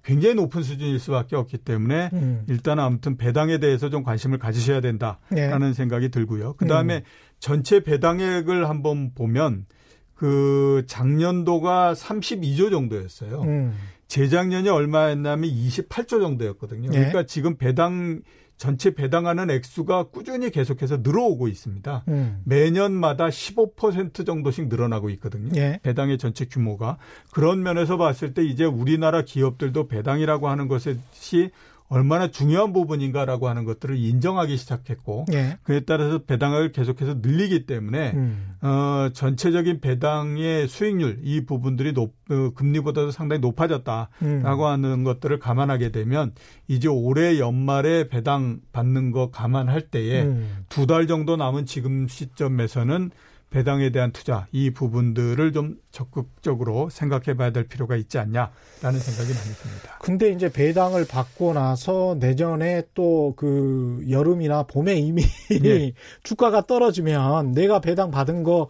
굉장히 높은 수준일 수밖에 없기 때문에 음. 일단 아무튼 배당에 대해서 좀 관심을 가지셔야 된다라는 네. 생각이 들고요. 그 다음에 음. 전체 배당액을 한번 보면 그 작년도가 32조 정도였어요. 음. 재작년이 얼마였냐면 28조 정도였거든요. 네. 그러니까 지금 배당 전체 배당하는 액수가 꾸준히 계속해서 늘어오고 있습니다. 음. 매년마다 15% 정도씩 늘어나고 있거든요. 예. 배당의 전체 규모가. 그런 면에서 봤을 때 이제 우리나라 기업들도 배당이라고 하는 것이 얼마나 중요한 부분인가라고 하는 것들을 인정하기 시작했고 예. 그에 따라서 배당을 계속해서 늘리기 때문에 음. 어, 전체적인 배당의 수익률 이 부분들이 높, 어, 금리보다도 상당히 높아졌다라고 음. 하는 것들을 감안하게 되면 이제 올해 연말에 배당 받는 거 감안할 때에 음. 두달 정도 남은 지금 시점에서는 배당에 대한 투자 이 부분들을 좀 적극적으로 생각해 봐야 될 필요가 있지 않냐라는 생각이 많이 듭니다. 근데 이제 배당을 받고 나서 내년에 또 그 여름이나 봄에 이미 네. 주가가 떨어지면 내가 배당 받은 거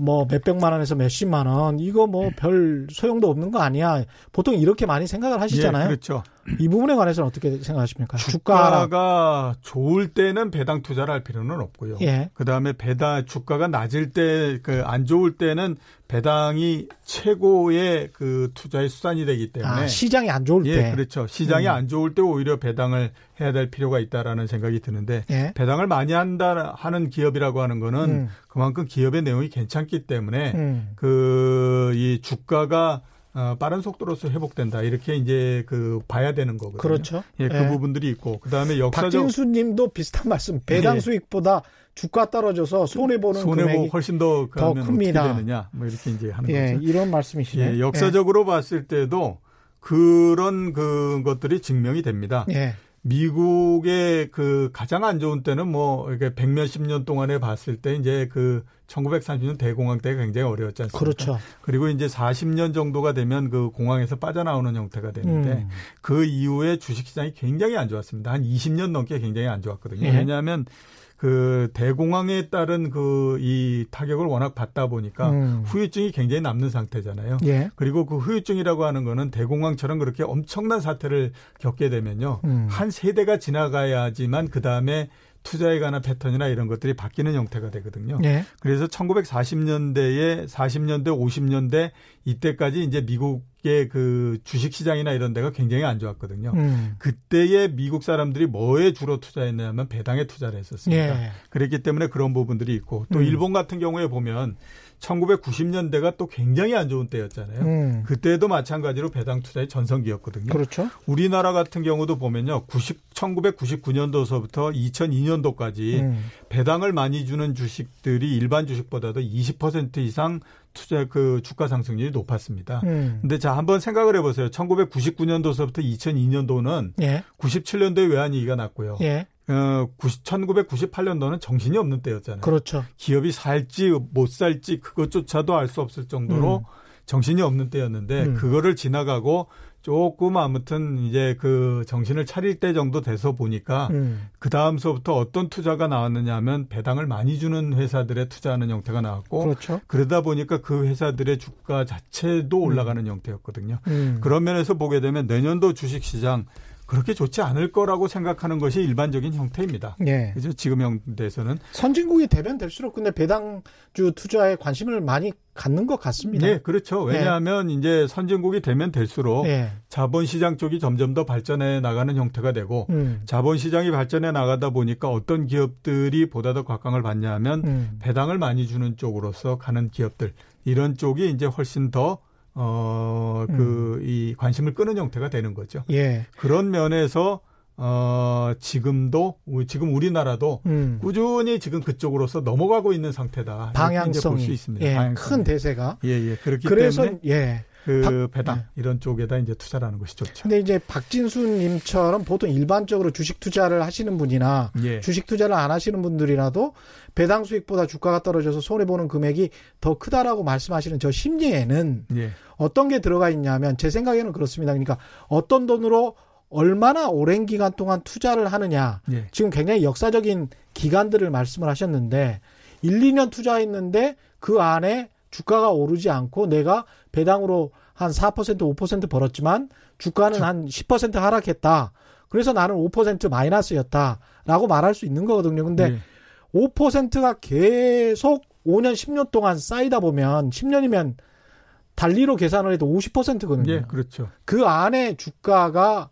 뭐 몇백만 원에서 몇십만 원 이거 뭐 별 소용도 없는 거 아니야. 보통 이렇게 많이 생각을 하시잖아요. 예, 그렇죠. 이 부분에 관해서는 어떻게 생각하십니까? 주가가 주가 좋을 때는 배당 투자를 할 필요는 없고요. 예. 그다음에 배당 주가가 낮을 때 그 안 좋을 때는 배당이 최고의 그 투자의 수단이 되기 때문에 아, 시장이 안 좋을 예, 때 그렇죠. 시장이 음. 안 좋을 때 오히려 배당을 해야 될 필요가 있다라는 생각이 드는데 예. 배당을 많이 한다 하는 기업이라고 하는 거는 음. 그만큼 기업의 내용이 괜찮기 때문에 음. 그이 주가가 어, 빠른 속도로서 회복된다 이렇게 이제 그 봐야 되는 거거든요. 그렇죠. 예, 그 예. 부분들이 있고 그 다음에 역사적 박진수님도 비슷한 말씀. 배당 예. 수익보다 주가 떨어져서 손해 보는 손해 금액이 훨씬 더, 더 큽니다. 되느냐 뭐 이렇게 이제 하는 예, 거죠. 이런 말씀이시네요. 예, 역사적으로 봤을 때도 그런 그 것들이 증명이 됩니다. 예. 미국의 그 가장 안 좋은 때는 뭐 이렇게 백몇십 년 동안에 봤을 때 이제 그 1930년 대공황 때가 굉장히 어려웠지 않습니까? 그렇죠. 그리고 이제 40년 정도가 되면 그 공항에서 빠져나오는 형태가 되는데 음. 그 이후에 주식시장이 굉장히 안 좋았습니다. 한 20년 넘게 굉장히 안 좋았거든요. 예. 왜냐하면 그 대공황에 따른 그 이 타격을 워낙 받다 보니까 음. 후유증이 굉장히 남는 상태잖아요. 예. 그리고 그 후유증이라고 하는 거는 대공황처럼 그렇게 엄청난 사태를 겪게 되면요. 음. 한 세대가 지나가야지만 그 다음에 투자에 관한 패턴이나 이런 것들이 바뀌는 형태가 되거든요. 네. 그래서 1940년대에 40년대, 50년대 이때까지 이제 미국의 그 주식 시장이나 이런 데가 굉장히 안 좋았거든요. 음. 그때에 미국 사람들이 뭐에 주로 투자했냐면 배당에 투자를 했었습니다. 네. 그랬기 때문에 그런 부분들이 있고 또 음. 일본 같은 경우에 보면 1990년대가 또 굉장히 안 좋은 때였잖아요. 음. 그때도 마찬가지로 배당 투자의 전성기였거든요. 그렇죠. 우리나라 같은 경우도 보면요. 90, 1999년도서부터 2002년도까지 음. 배당을 많이 주는 주식들이 일반 주식보다도 20% 이상 투자 그 주가 상승률이 높았습니다. 음. 근데 자 한번 생각을 해보세요. 1999년도서부터 2002년도는 예. 97년도에 외환위기가 났고요. 예. 어, 90, 1998년도는 정신이 없는 때였잖아요. 그렇죠. 기업이 살지 못 살지 그것조차도 알 수 없을 정도로 음. 정신이 없는 때였는데 음. 그거를 지나가고 조금 아무튼 이제 그 정신을 차릴 때 정도 돼서 보니까 음. 그 다음 서부터 어떤 투자가 나왔느냐 하면 배당을 많이 주는 회사들의 투자하는 형태가 나왔고 그렇죠. 그러다 보니까 그 회사들의 주가 자체도 올라가는 음. 형태였거든요. 음. 그런 면에서 보게 되면 내년도 주식 시장 그렇게 좋지 않을 거라고 생각하는 것이 일반적인 형태입니다. 예. 그죠? 지금 형태에서는 선진국이 되면 될수록 근데 배당주 투자에 관심을 많이 갖는 것 같습니다. 네, 그렇죠. 왜냐하면 예. 이제 선진국이 되면 될수록 예. 자본시장 쪽이 점점 더 발전해 나가는 형태가 되고 음. 자본시장이 발전해 나가다 보니까 어떤 기업들이 보다 더 각광을 받냐면 음. 배당을 많이 주는 쪽으로서 가는 기업들 이런 쪽이 이제 훨씬 더 어, 그, 음. 이 관심을 끄는 형태가 되는 거죠. 예. 그런 면에서 어, 지금도, 지금 우리나라도 음. 꾸준히 지금 그쪽으로서 넘어가고 있는 상태다. 방향성이. 볼수 있습니다. 예, 방향성이. 큰 대세가. 예, 예. 그렇기 그래서, 때문에. 예. 그 박, 배당 네. 이런 쪽에다 이제 투자를 하는 것이 좋죠. 근데 이제 박진수 님처럼 보통 일반적으로 주식 투자를 하시는 분이나 예. 주식 투자를 안 하시는 분들이라도 배당 수익보다 주가가 떨어져서 손해 보는 금액이 더 크다라고 말씀하시는 저 심리에는 예. 어떤 게 들어가 있냐면 제 생각에는 그렇습니다. 그러니까 어떤 돈으로 얼마나 오랜 기간 동안 투자를 하느냐. 예. 지금 굉장히 역사적인 기간들을 말씀을 하셨는데 1, 2년 투자했는데 그 안에 주가가 오르지 않고 내가 배당으로 한 4% 5% 벌었지만 주가는 한 10% 하락했다. 그래서 나는 5% 마이너스였다라고 말할 수 있는 거거든요. 근데 네. 5%가 계속 5년 10년 동안 쌓이다 보면 10년이면 달리로 계산을 해도 50%거든요. 예, 그렇죠. 그 안에 주가가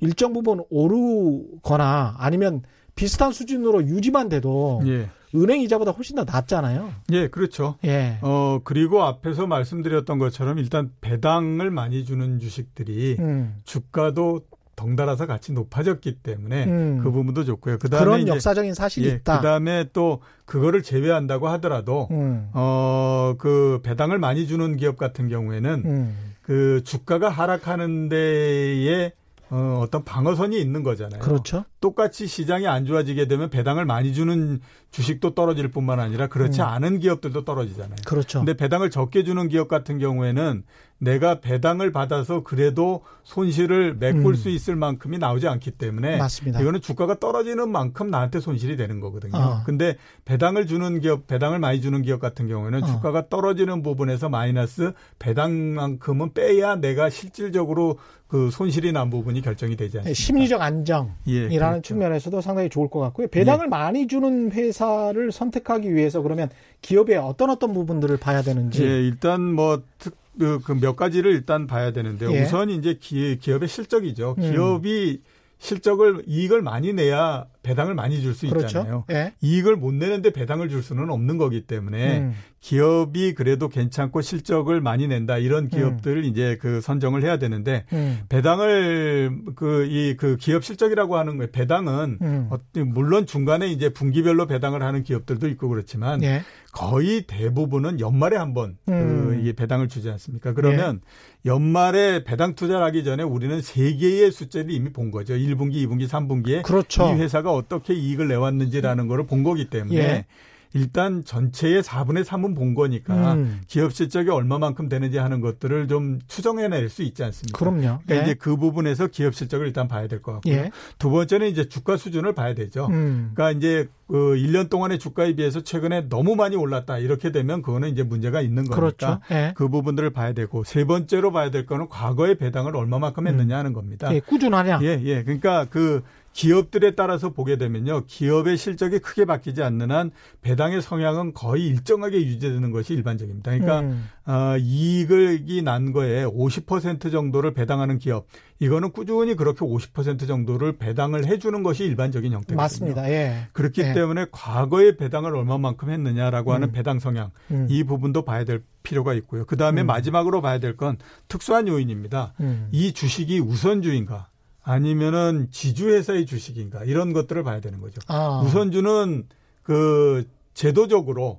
일정 부분 오르거나 아니면 비슷한 수준으로 유지만 돼도 예. 은행 이자보다 훨씬 더 낮잖아요. 예, 그렇죠. 예. 어, 그리고 앞에서 말씀드렸던 것처럼 일단 배당을 많이 주는 주식들이 음. 주가도 덩달아서 같이 높아졌기 때문에 음. 그 부분도 좋고요. 그다음에 그런 이제, 역사적인 사실이 예, 있다. 그다음에 또 그거를 제외한다고 하더라도 음. 어그 배당을 많이 주는 기업 같은 경우에는 음. 그 주가가 하락하는 데에 어, 어떤 방어선이 있는 거잖아요. 그렇죠. 똑같이 시장이 안 좋아지게 되면 배당을 많이 주는 주식도 떨어질 뿐만 아니라 그렇지 음. 않은 기업들도 떨어지잖아요. 그렇죠. 근데 배당을 적게 주는 기업 같은 경우에는 내가 배당을 받아서 그래도 손실을 메꿀 음. 수 있을 만큼이 나오지 않기 때문에 맞습니다. 이거는 주가가 떨어지는 만큼 나한테 손실이 되는 거거든요. 어. 근데 배당을 주는 기업, 배당을 많이 주는 기업 같은 경우에는 어. 주가가 떨어지는 부분에서 마이너스 배당만큼은 빼야 내가 실질적으로 그 손실이 난 부분이 결정이 되지 않습니까? 심리적 안정이라는 예, 그렇죠. 측면에서도 상당히 좋을 것 같고요. 배당을 예. 많이 주는 회사를 선택하기 위해서 그러면 기업의 어떤 어떤 부분들을 봐야 되는지. 예, 일단 뭐 특, 그, 그몇 가지를 일단 봐야 되는데요. 예. 우선 이제 기, 기업의 실적이죠. 음. 기업이 실적을 이익을 많이 내야 배당을 많이 줄수 그렇죠. 있잖아요. 예. 이익을 못 내는데 배당을 줄 수는 없는 거기 때문에 음. 기업이 그래도 괜찮고 실적을 많이 낸다 이런 음. 기업들을 음. 이제 그 선정을 해야 되는데 음. 배당을 그 이그 그 기업 실적이라고 하는 거예요. 배당은 음. 어, 물론 중간에 이제 분기별로 배당을 하는 기업들도 있고 그렇지만 예. 거의 대부분은 연말에 한번 그 음. 그 배당을 주지 않습니까? 그러면 예. 연말에 배당 투자를 하기 전에 우리는 세 개의 숫자를 이미 본 거죠. 1분기, 2분기, 3분기에 그렇죠. 이 회사가 어떻게 이익을 내왔는지라는 거를 본 거기 때문에 예. 일단 전체의 4분의 3은 본 거니까 음. 기업 실적이 얼마만큼 되는지 하는 것들을 좀 추정해낼 수 있지 않습니까? 그럼요. 그러니까 예. 이제 그 부분에서 기업 실적을 일단 봐야 될 것 같고요. 예. 두 번째는 이제 주가 수준을 봐야 되죠. 음. 그러니까 이제 그 1년 동안의 주가에 비해서 최근에 너무 많이 올랐다. 이렇게 되면 그거는 이제 문제가 있는 거니까 그렇죠. 예. 그 부분들을 봐야 되고 세 번째로 봐야 될 거는 과거의 배당을 얼마만큼 했느냐 하는 겁니다. 예, 꾸준하냐? 예, 예. 그러니까 그 기업들에 따라서 보게 되면요. 기업의 실적이 크게 바뀌지 않는 한 배당의 성향은 거의 일정하게 유지되는 것이 일반적입니다. 그러니까 음. 어, 이익이 난 거에 50% 정도를 배당하는 기업 이거는 꾸준히 그렇게 50% 정도를 배당을 해주는 것이 일반적인 형태거든요. 맞습니다. 예. 그렇기 예. 때문에 과거에 배당을 얼마만큼 했느냐라고 하는 음. 배당 성향 음. 이 부분도 봐야 될 필요가 있고요. 그 다음에 음. 마지막으로 봐야 될 건 특수한 요인입니다. 음. 이 주식이 우선주인가 아니면은 지주회사의 주식인가 이런 것들을 봐야 되는 거죠. 아. 우선주는 그 제도적으로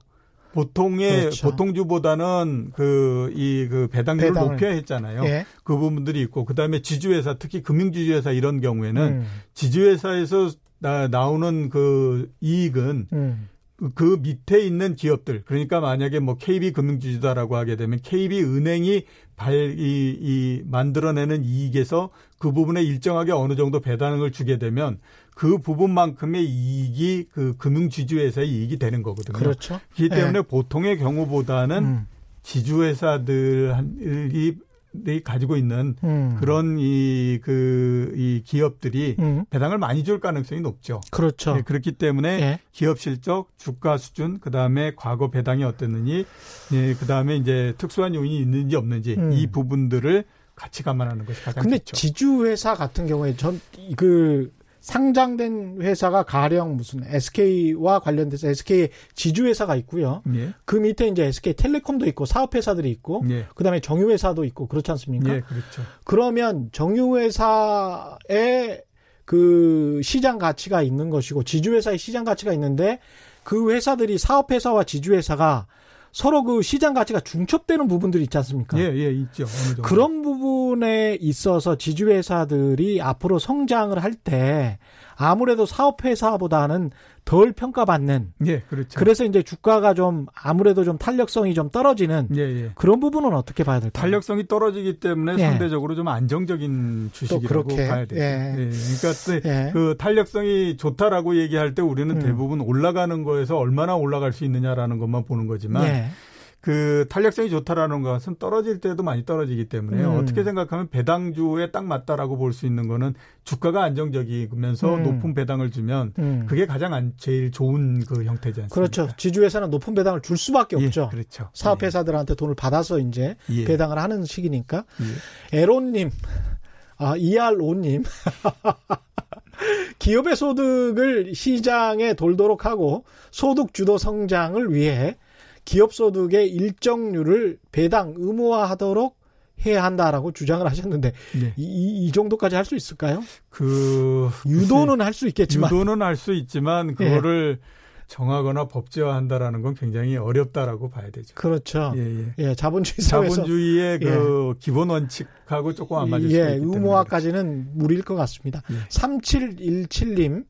보통의 그렇죠. 보통주보다는 그 이그 그 배당률을 배당을. 높여야 했잖아요. 예. 그 부분들이 있고 그다음에 지주회사 특히 금융지주회사 이런 경우에는 음. 지주회사에서 나, 나오는 그 이익은 음. 그 밑에 있는 기업들 그러니까 만약에 뭐 KB 금융지주다라고 하게 되면 KB 은행이 발, 이, 이, 만들어내는 이익에서 그 부분에 일정하게 어느 정도 배당을 주게 되면 그 부분만큼의 이익이 그 금융지주회사의 이익이 되는 거거든요. 그렇죠. 그렇기 때문에 네. 보통의 경우보다는 음. 지주회사들이 가지고 있는 음. 그런 이, 그, 이 기업들이 음. 배당을 많이 줄 가능성이 높죠. 그렇죠. 네, 그렇기 때문에 예. 기업 실적, 주가 수준, 그 다음에 과거 배당이 어땠느니, 예, 그 다음에 이제 특수한 요인이 있는지 없는지 음. 이 부분들을 같이 감안하는 것이 가장 근데 좋죠. 지주회사 같은 경우에 전 그 상장된 회사가 가령 무슨 SK와 관련돼서 SK 지주회사가 있고요. 예. 그 밑에 이제 SK 텔레콤도 있고 사업회사들이 있고, 예. 그 다음에 정유회사도 있고 그렇지 않습니까? 예, 그렇죠. 그러면 정유회사의 그 시장 가치가 있는 것이고 지주회사의 시장 가치가 있는데 그 회사들이 사업회사와 지주회사가 서로 그 시장 가치가 중첩되는 부분들이 있지 않습니까? 예, 예, 있죠. 그런 부분에 있어서 지주회사들이 앞으로 성장을 할 때 아무래도 사업회사보다는 덜 평가받는. 예, 그렇죠. 그래서 이제 주가가 좀 아무래도 좀 탄력성이 좀 떨어지는 예, 예. 그런 부분은 어떻게 봐야 될까요? 탄력성이 떨어지기 때문에 예. 상대적으로 좀 안정적인 주식이라고 봐야 되죠. 예. 예. 그러니까 예. 그 탄력성이 좋다라고 얘기할 때 우리는 음. 대부분 올라가는 거에서 얼마나 올라갈 수 있느냐라는 것만 보는 거지만 예. 그 탄력성이 좋다라는 것은 떨어질 때도 많이 떨어지기 때문에 음. 어떻게 생각하면 배당주에 딱 맞다라고 볼 수 있는 거는 주가가 안정적이면서 음. 높은 배당을 주면 음. 그게 가장 안, 제일 좋은 그 형태지 않습니까? 그렇죠. 지주회사는 높은 배당을 줄 수밖에 예, 없죠. 그렇죠. 사업회사들한테 돈을 받아서 이제 예. 배당을 하는 시기니까. 예. 에론님, 아, 이알오님. 기업의 소득을 시장에 돌도록 하고 소득 주도 성장을 위해 기업 소득의 일정률을 배당 의무화하도록 해야 한다라고 주장을 하셨는데 네. 이, 이 정도까지 할 수 있을까요? 그 유도는 할 수 있겠지만 유도는 할 수 있지만 예. 그거를 예. 정하거나 법제화한다라는 건 굉장히 어렵다라고 봐야 되죠. 그렇죠. 예, 예. 예 자본주의 사회에서 자본주의의 그 예. 기본 원칙하고 조금 안 맞을 예, 수 있기 의무화까지는 무리일 것 같습니다. 예. 3717님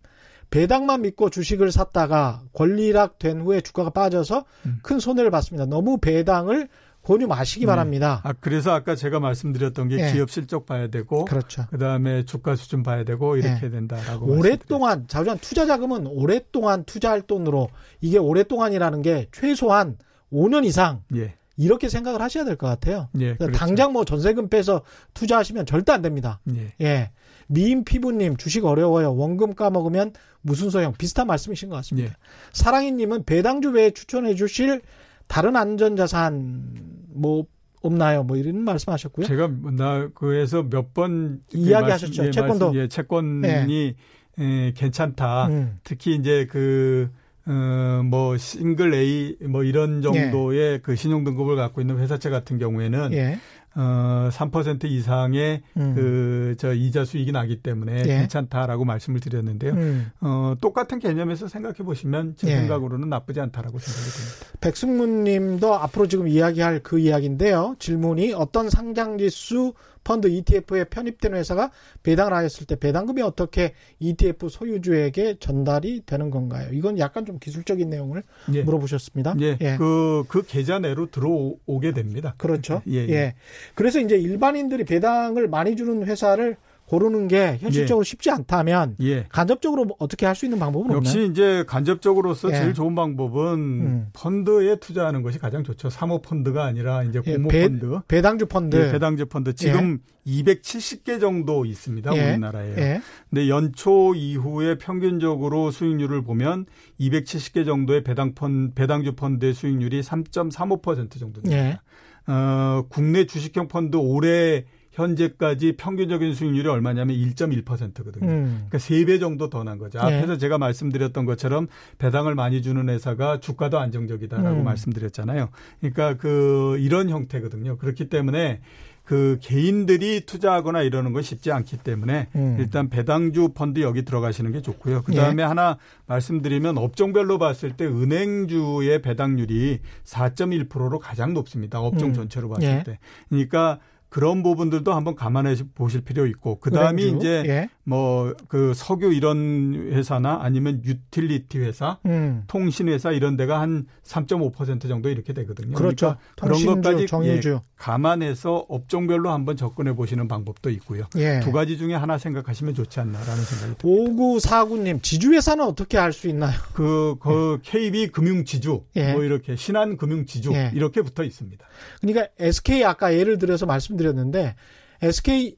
배당만 믿고 주식을 샀다가 권리락 된 후에 주가가 빠져서 음. 큰 손해를 봤습니다. 너무 배당을 권유 마시기 네. 바랍니다. 아 그래서 아까 제가 말씀드렸던 게 네. 기업 실적 봐야 되고, 그렇죠. 그다음에 주가 수준 봐야 되고 이렇게 네. 된다라고. 오랫동안 자주한 투자 자금은 오랫동안 투자할 돈으로 이게 오랫동안이라는 게 최소한 5년 이상 예. 이렇게 생각을 하셔야 될 것 같아요. 예, 그렇죠. 당장 뭐 전세금 빼서 투자하시면 절대 안 됩니다. 예. 예. 미인 피부님 주식 어려워요. 원금 까먹으면 무슨 소용? 비슷한 말씀이신 것 같습니다. 예. 사랑이님은 배당주 외에 추천해 주실 다른 안전자산 뭐 없나요? 뭐 이런 말씀하셨고요. 제가 나 그에서 몇 번 이야기하셨죠. 예, 채권도 예, 채권이 예. 예, 괜찮다. 음. 특히 이제 그 어, 뭐 싱글 A 뭐 이런 정도의 예. 그 신용 등급을 갖고 있는 회사채 같은 경우에는 예. 어, 3% 이상의 음. 그, 저, 이자 수익이 나기 때문에 예. 괜찮다라고 말씀을 드렸는데요. 음. 어, 똑같은 개념에서 생각해 보시면 제 예. 생각으로는 나쁘지 않다라고 생각이 듭니다. 백승문 님도 앞으로 지금 이야기할 그 이야기인데요. 질문이 어떤 상장 지수 펀드 ETF에 편입된 회사가 배당을 하였을 때 배당금이 어떻게 ETF 소유주에게 전달이 되는 건가요? 이건 약간 좀 기술적인 내용을 예. 물어보셨습니다. 예. 예. 그, 그 계좌 내로 들어오게 됩니다. 그렇죠. 예, 예. 예. 그래서 이제 일반인들이 배당을 많이 주는 회사를 고르는 게 현실적으로 예. 쉽지 않다면 예. 간접적으로 뭐 어떻게 할 수 있는 방법은 역시 없나요? 이제 간접적으로서 예. 제일 좋은 방법은 음. 펀드에 투자하는 것이 가장 좋죠. 사모 펀드가 아니라 이제 예, 공모 배, 펀드, 배당주 펀드, 예, 배당주 펀드 지금 270개 정도 있습니다 예. 우리나라에. 근데 연초 이후에 평균적으로 수익률을 보면 270개 정도의 배당 펀 배당주 펀드의 수익률이 3.35% 정도 됩니다. 어, 국내 주식형 펀드 올해 현재까지 평균적인 수익률이 얼마냐면 1.1%거든요. 음. 그러니까 3배 정도 더 난 거죠. 네. 앞에서 제가 말씀드렸던 것처럼 배당을 많이 주는 회사가 주가도 안정적이다라고 음. 말씀드렸잖아요. 그러니까 그 이런 형태거든요. 그렇기 때문에 그 개인들이 투자하거나 이러는 건 쉽지 않기 때문에 음. 일단 배당주 펀드 여기 들어가시는 게 좋고요. 그 다음에 예. 하나 말씀드리면 업종별로 봤을 때 은행주의 배당률이 4.1%로 가장 높습니다. 업종 음. 전체로 봤을 예. 때. 그러니까 그런 부분들도 한번 감안해 보실 필요 있고 그다음에 이제 예. 뭐 그 석유 이런 회사나 아니면 유틸리티 회사, 음. 통신 회사 이런 데가 한 3.5% 정도 이렇게 되거든요. 그렇죠. 그러니까 그런 것까지 정유주. 예, 감안해서 업종별로 한번 접근해 보시는 방법도 있고요. 예. 두 가지 중에 하나 생각하시면 좋지 않나라는 생각이 듭니다. 5949님 지주 회사는 어떻게 할수 있나요? 그, 그 KB 금융 지주 예. 뭐 이렇게 신한 금융 지주 예. 이렇게 붙어 있습니다. 그러니까 SK 아까 예를 들어서 말씀 말씀드렸는데 SK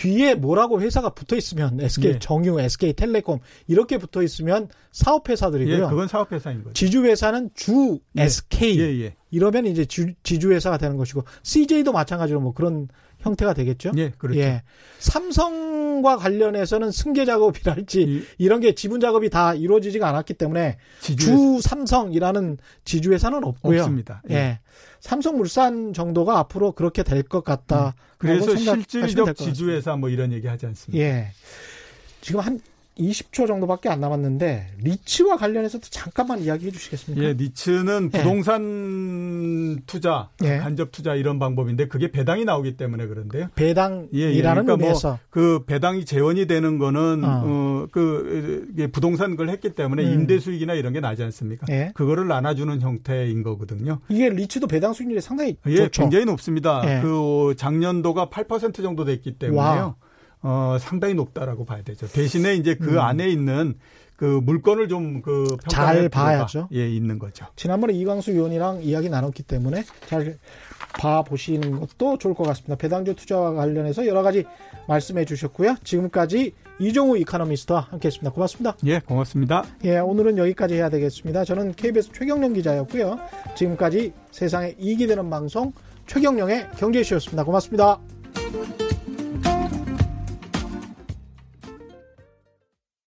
뒤에 뭐라고 회사가 붙어 있으면 SK 예. 정유, SK 텔레콤 이렇게 붙어 있으면 사업 회사들이고요. 예, 그건 사업 회사인 거죠. 지주 회사는 주 예. SK 예, 예. 이러면 이제 주, 지주 회사가 되는 것이고 CJ도 마찬가지로 뭐 그런 형태가 되겠죠. 예, 그렇죠. 예. 삼성과 관련해서는 승계 작업이랄지 이, 이런 게 지분 작업이 다 이루어지지가 않았기 때문에 지주회사. 주 삼성이라는 지주 회사는 없고요. 없습니다. 예. 예. 삼성물산 정도가 앞으로 그렇게 될 것 같다. 음. 그래서 실질적 지주회사 뭐 이런 얘기 하지 않습니다. 예. 지금 한 20초 정도밖에 안 남았는데 리츠와 관련해서도 잠깐만 이야기해 주시겠습니까? 예, 리츠는 예. 부동산 예. 투자, 예. 간접 투자 이런 방법인데 그게 배당이 나오기 때문에 그런데요. 배당이라는 예, 예. 그러니까 뭐 의미에서 뭐그 배당이 재원이 되는 거는 어. 어, 그 부동산 걸 했기 때문에 음. 임대 수익이나 이런 게 나지 않습니까? 예. 그거를 나눠주는 형태인 거거든요. 이게 리츠도 배당 수익률이 상당히 예, 좋죠. 굉장히 높습니다. 그 작년도가 8% 정도 됐기 때문에요. 와. 어, 상당히 높다라고 봐야 되죠. 대신에 이제 그 음. 안에 있는 그 물건을 좀 그 잘 봐야죠. 예, 있는 거죠. 지난번에 이광수 의원이랑 이야기 나눴기 때문에 잘 봐 보시는 것도 좋을 것 같습니다. 배당주 투자와 관련해서 여러 가지 말씀해 주셨고요. 지금까지 이종우 이카노미스트와 함께 했습니다. 고맙습니다. 예, 고맙습니다. 예, 오늘은 여기까지 해야 되겠습니다. 저는 KBS 최경영 기자였고요. 지금까지 세상에 이익이 되는 방송 최경영의 경제쇼였습니다. 고맙습니다.